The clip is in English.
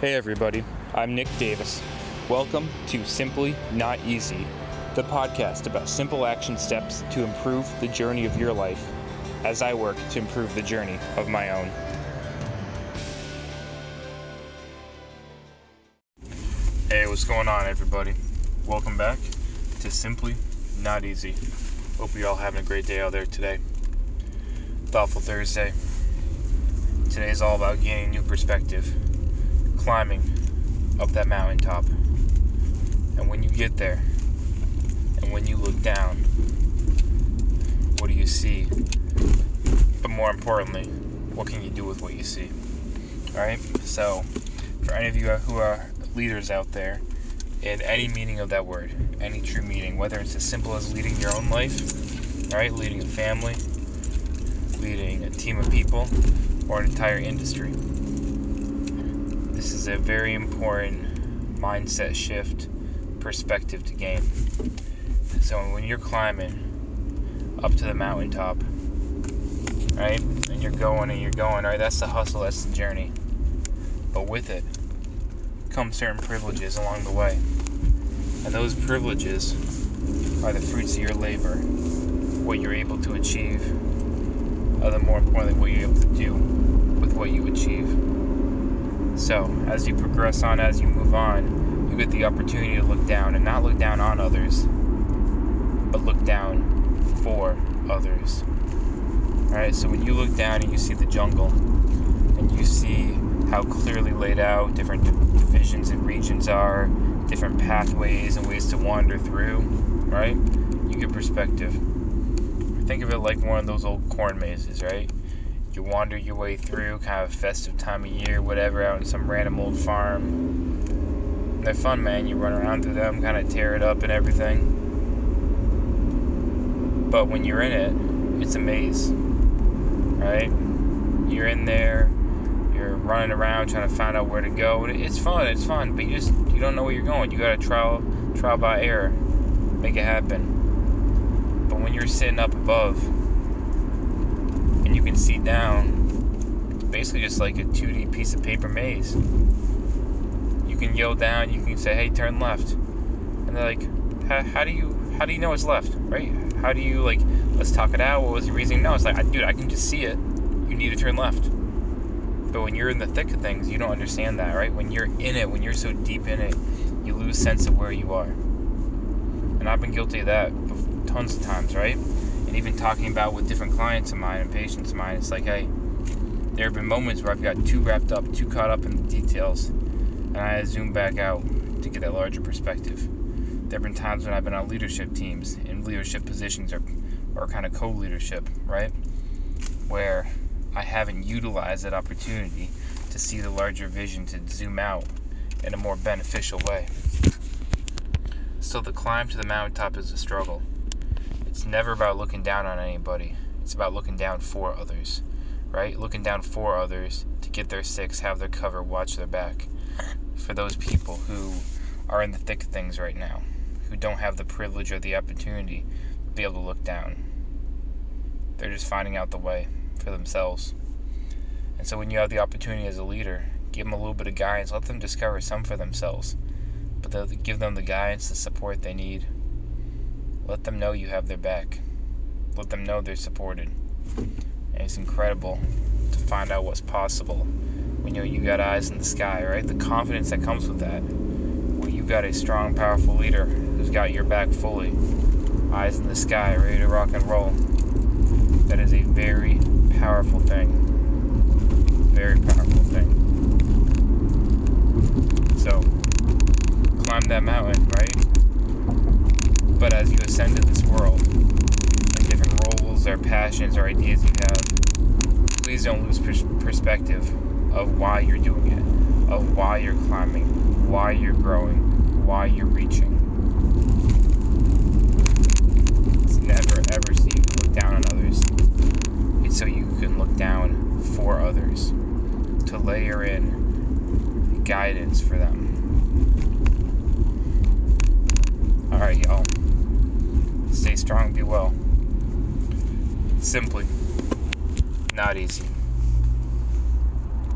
Hey everybody, I'm Nick Davis. Welcome to Simply Not Easy, the podcast about simple action steps to improve the journey of your life as I work to improve the journey of my own. Hey, what's going on, everybody? Welcome back to Simply Not Easy. Hope you're all having a great day out there today. Thoughtful Thursday. Today is all about gaining new perspective, climbing up that mountaintop. And when you get there, and when you look down, what do you see? But more importantly, what can you do with what you see? Alright? So, for any of you who are leaders out there, in any meaning of that word, any true meaning, whether it's as simple as leading your own life, alright, leading a family, leading a team of people, or an entire industry. This is a very important mindset shift perspective to gain. So when you're climbing up to the mountaintop, right, and you're going and you're going, right, that's the hustle, that's the journey. But with it come certain privileges along the way. And those privileges are the fruits of your labor, what you're able to achieve, other more importantly, what you're able to do with what you achieve. So, as you progress on, as you move on, you get the opportunity to look down and not look down on others, but look down for others. Alright, so when you look down and you see the jungle, and you see how clearly laid out different divisions and regions are, different pathways and ways to wander through, right? You get perspective. Think of it like one of those old corn mazes, right? You wander your way through, kind of festive time of year, whatever, out in some random old farm. they're fun, man. You run around through them, kind of tear it up and everything. But when you're in it, it's a maze, right? You're in there, you're running around trying to find out where to go. It's fun, it's fun, but you just you don't know where you're going. You gotta trial trial by error, make it happen. But when you're sitting up above and you can see down, basically just like a 2D piece of paper maze. You can yell down, you can say, "Hey, turn left," and they're like, "How do you how do you know it's left, right? How do you like? Let's talk it out. What was your reasoning? No, it's like, dude, I can just see it. You need to turn left." But when you're in the thick of things, you don't understand that, right? When you're in it, when you're so deep in it, you lose sense of where you are. And I've been guilty of that tons of times, right? And even talking about with different clients of mine and patients of mine, it's like, hey, there have been moments where I've got too wrapped up, too caught up in the details, and I zoom back out to get that larger perspective. There have been times when I've been on leadership teams in leadership positions or, or kind of co leadership, right? Where I haven't utilized that opportunity to see the larger vision to zoom out in a more beneficial way. So the climb to the mountaintop is a struggle. It's never about looking down on anybody. It's about looking down for others, right? Looking down for others to get their six, have their cover, watch their back. For those people who are in the thick of things right now, who don't have the privilege or the opportunity to be able to look down. They're just finding out the way for themselves. And so when you have the opportunity as a leader, give them a little bit of guidance, let them discover some for themselves. But give them the guidance, the support they need. Let them know you have their back. Let them know they're supported. And it's incredible to find out what's possible when you know you got eyes in the sky, right? The confidence that comes with that. Where you've got a strong, powerful leader who's got your back fully. Eyes in the sky, ready to rock and roll. That is a very powerful thing. Very powerful thing. So, climb that mountain, right? But as you ascend to this world, and different roles or passions or ideas you have, please don't lose pers- perspective of why you're doing it, of why you're climbing, why you're growing, why you're reaching. It's never ever see you look down on others so you can look down for others, to layer in guidance for them. Strong, be well. Simply not easy.